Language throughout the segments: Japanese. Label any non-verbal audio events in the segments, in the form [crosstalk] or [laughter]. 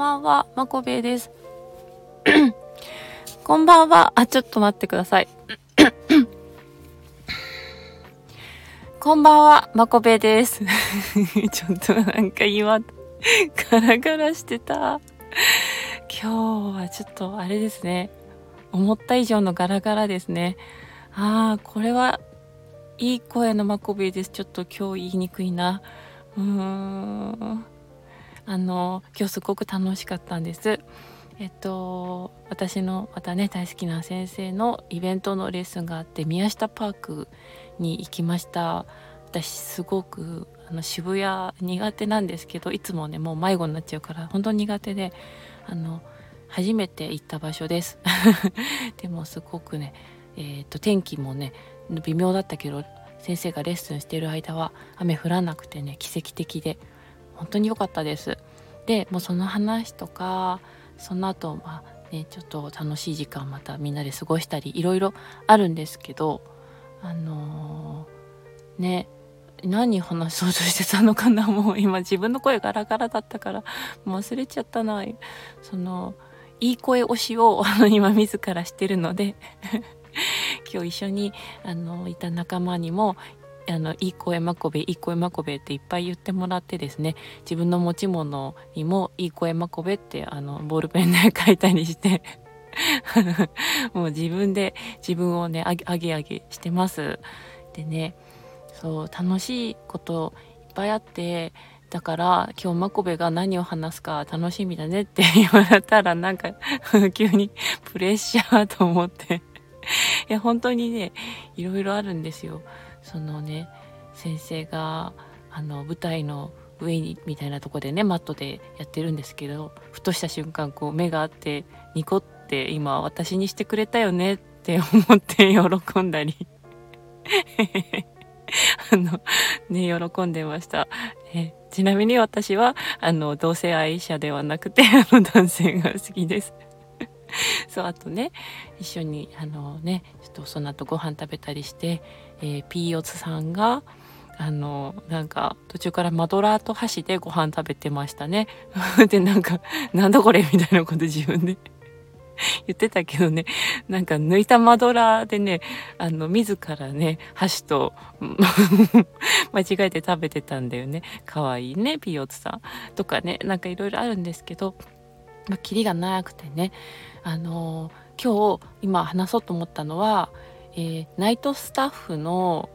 ばんは、まこべです。[coughs] こんばんは。あ、ちょっと待ってください。[coughs] こんばんは、まこべです。[laughs] ちょっとなんか今、ガラガラしてた。今日はちょっとあれですね。思った以上のガラガラですね。ああ、これはいい声のまこべです。ちょっと今日言いにくいな。うーん。あの、今日すごく楽しかったんです。えっと、私のまたね大好きな先生のイベントのレッスンがあって宮下パークに行きました私すごくあの渋谷苦手なんですけどいつもねもう迷子になっちゃうから本当に苦手であの初めて行った場所です [laughs] でもすごくねえー、っと天気もね微妙だったけど先生がレッスンしてる間は雨降らなくてね奇跡的で本当に良かったです。でもうその話とかその後まあねちょっと楽しい時間またみんなで過ごしたりいろいろあるんですけどあのー、ね何話そうとしてたのかなもう今自分の声ガラガラだったからもう忘れちゃったなそのいい声推しを今自らしてるので [laughs] 今日一緒にあのいた仲間にもあのいい声まこべいい声まこべっていっぱい言ってもらってですね自分の持ち物にもいい声まこべってあのボールペンで書いたりして [laughs] もう自分で自分をねあげあげあげしてます。でねそう楽しいこといっぱいあってだから今日まこべが何を話すか楽しみだねって [laughs] 言われたらなんか [laughs] 急にプレッシャーと思って。いや本当にねいろいろあるんですよ。そのね先生があの舞台の上にみたいなとこでねマットでやってるんですけどふとした瞬間こう目があってニコって今私にしてくれたよねって思って喜んだり。[laughs] あのね喜んでました。えちなみに私はあの同性愛者ではなくてあの男性が好きです。[laughs] そうあとね一緒にあのねちょっとその後ご飯食べたりして、えー、ピーヨツさんがあのなんか途中からマドラーと箸でご飯食べてましたね。[laughs] でなんかなんだこれみたいなこと自分で [laughs] 言ってたけどね。なんか抜いたマドラーでねあの自らね箸と間違えて食べてたんだよね。かわいいねピーヨツさん。とかねなんかいろいろあるんですけどまあ、キリがなくてね。あの今日今話そうと思ったのは、えー、ナイトスタッフの、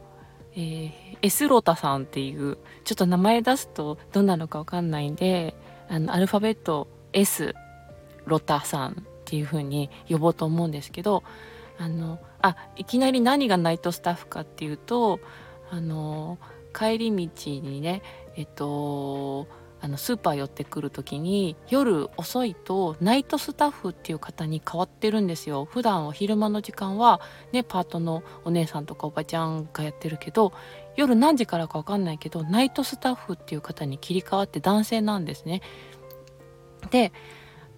えー、エスロタさんっていうちょっと名前出すとどんなのかわかんないんであのアルファベット S ロタさんっていう風に呼ぼうと思うんですけどあのあいきなり何がナイトスタッフかっていうとあの帰り道にねえっとのスーパー寄ってくる時に夜遅いとナイトスタッフっていう方に変わってるんですよ。普段は昼間の時間はねパートのお姉さんとかおばちゃんがやってるけど夜何時からか分かんないけどナイトスタッフっていう方に切り替わって男性なんですね。で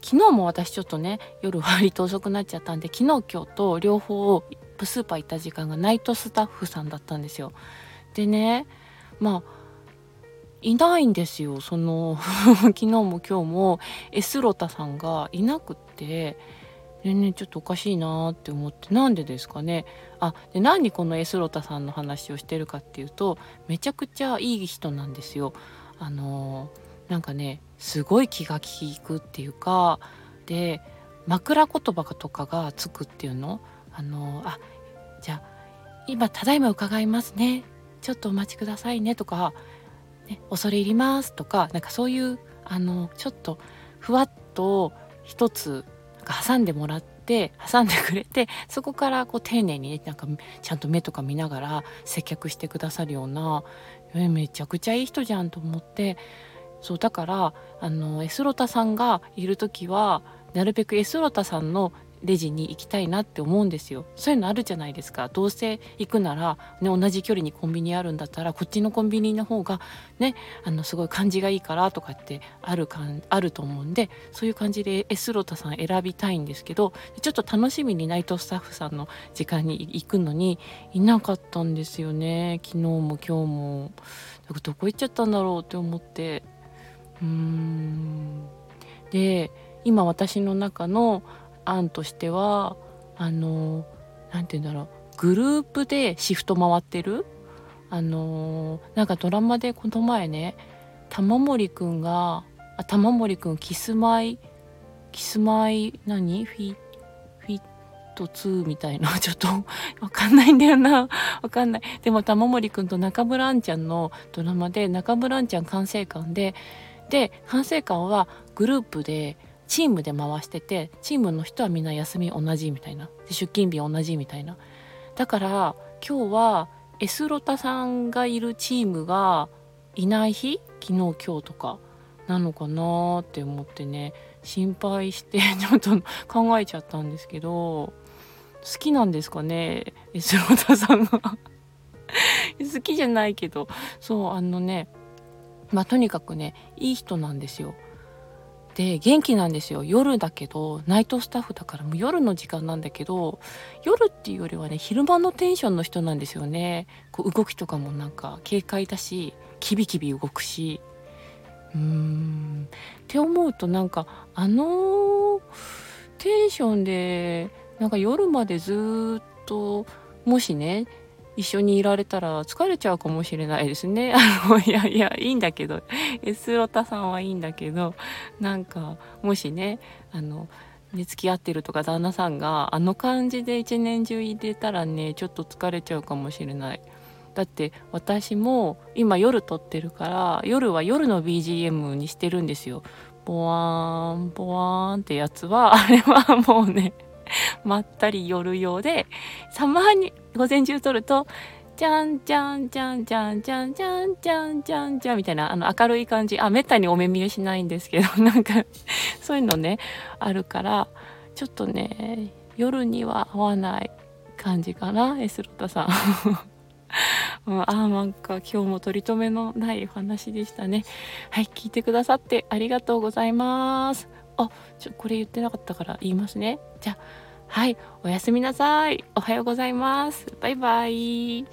昨日も私ちょっとね夜割と遅くなっちゃったんで昨日今日と両方スーパー行った時間がナイトスタッフさんだったんですよ。でねまあいないんですよ。その [laughs] 昨日も今日もエスロタさんがいなくってでねちょっとおかしいなって思ってなんでですかね。あで何にこのエスロタさんの話をしてるかっていうとめちゃくちゃいい人なんですよ。あのなんかねすごい気が利くっていうかで枕言葉とかがつくっていうの？あのあじゃあ今ただいま伺いますね。ちょっとお待ちくださいねとかね、恐れ入りますとかなんかそういうあのちょっとふわっと一つなんか挟んでもらって挟んでくれてそこからこう丁寧にねなんかちゃんと目とか見ながら接客してくださるようなめちゃくちゃいい人じゃんと思ってそうだからあのエスロタさんがいる時はなるべくエスロタさんのレジに行きたいなって思うんですよ。そういうのあるじゃないですか。どうせ行くなら、ね、同じ距離にコンビニあるんだったらこっちのコンビニの方がねあのすごい感じがいいからとかってあるかんあると思うんでそういう感じでエスロタさん選びたいんですけどちょっと楽しみにナイトスタッフさんの時間に行くのにいなかったんですよね。昨日も今日も。どこ行っちゃったんだろうって思って。うーん。で今私の中の案としてはあの何て言うんだろうグループでシフト回ってる？あのなんかドラマでこの前ね玉森くんがあ玉森くんキスマイキスマイ何？フィフィット2みたいな [laughs] ちょっとわかんないんだよな。わかんない。でも玉森くんと中村あんちゃんのドラマで中村あんちゃん管制官でで管制官はグループでチームで回しててチームの人はみんな休み同じみたいな。で出勤日同じみたいな。だから今日はエスロタさんがいるチームがいない日？昨日今日とか。なのかなって思ってね。心配して [laughs] ちょっと考えちゃったんですけど好きなんですかね？エスロタさんが [laughs] 好きじゃないけど。そうあのねまあとにかくねいい人なんですよ。で元気なんですよ。夜だけどナイトスタッフだからもう夜の時間なんだけど夜っていうよりはね昼間のテンションの人なんですよね。こう動きとかもなんか軽快だしキビキビ動くし。うーん。って思うとなんかあのテンションでなんか夜までずっともしね一緒にいられたら疲れちゃうかもしれないですね。[laughs] あの、いやいや、いいんだけど、[laughs] エスロタさんはいいんだけど、なんか、もしね、あの、ね、付き合ってるとか旦那さんがあの感じで一年中いてたらねちょっと疲れちゃうかもしれない。だって私も今夜撮ってるから夜は夜の BGM にしてるんですよ。ボワーンボワーンってやつはあれはもうねまったり夜用でたまに午前中撮るとじゃんじゃんじゃんじゃんじゃんじゃんじゃんじゃんじゃんみたいなあの明るい感じあめったにお目見えしないんですけど [laughs] なんかそういうのねあるからちょっとね夜には合わない感じかなエスロタさん。[laughs] ああなんか今日も取り留めのないお話でしたね。はい聞いてくださってありがとうございます。あちょこれ言ってなかったから言いますね。じゃあはいおやすみなさい。おはようございます。バイバイ。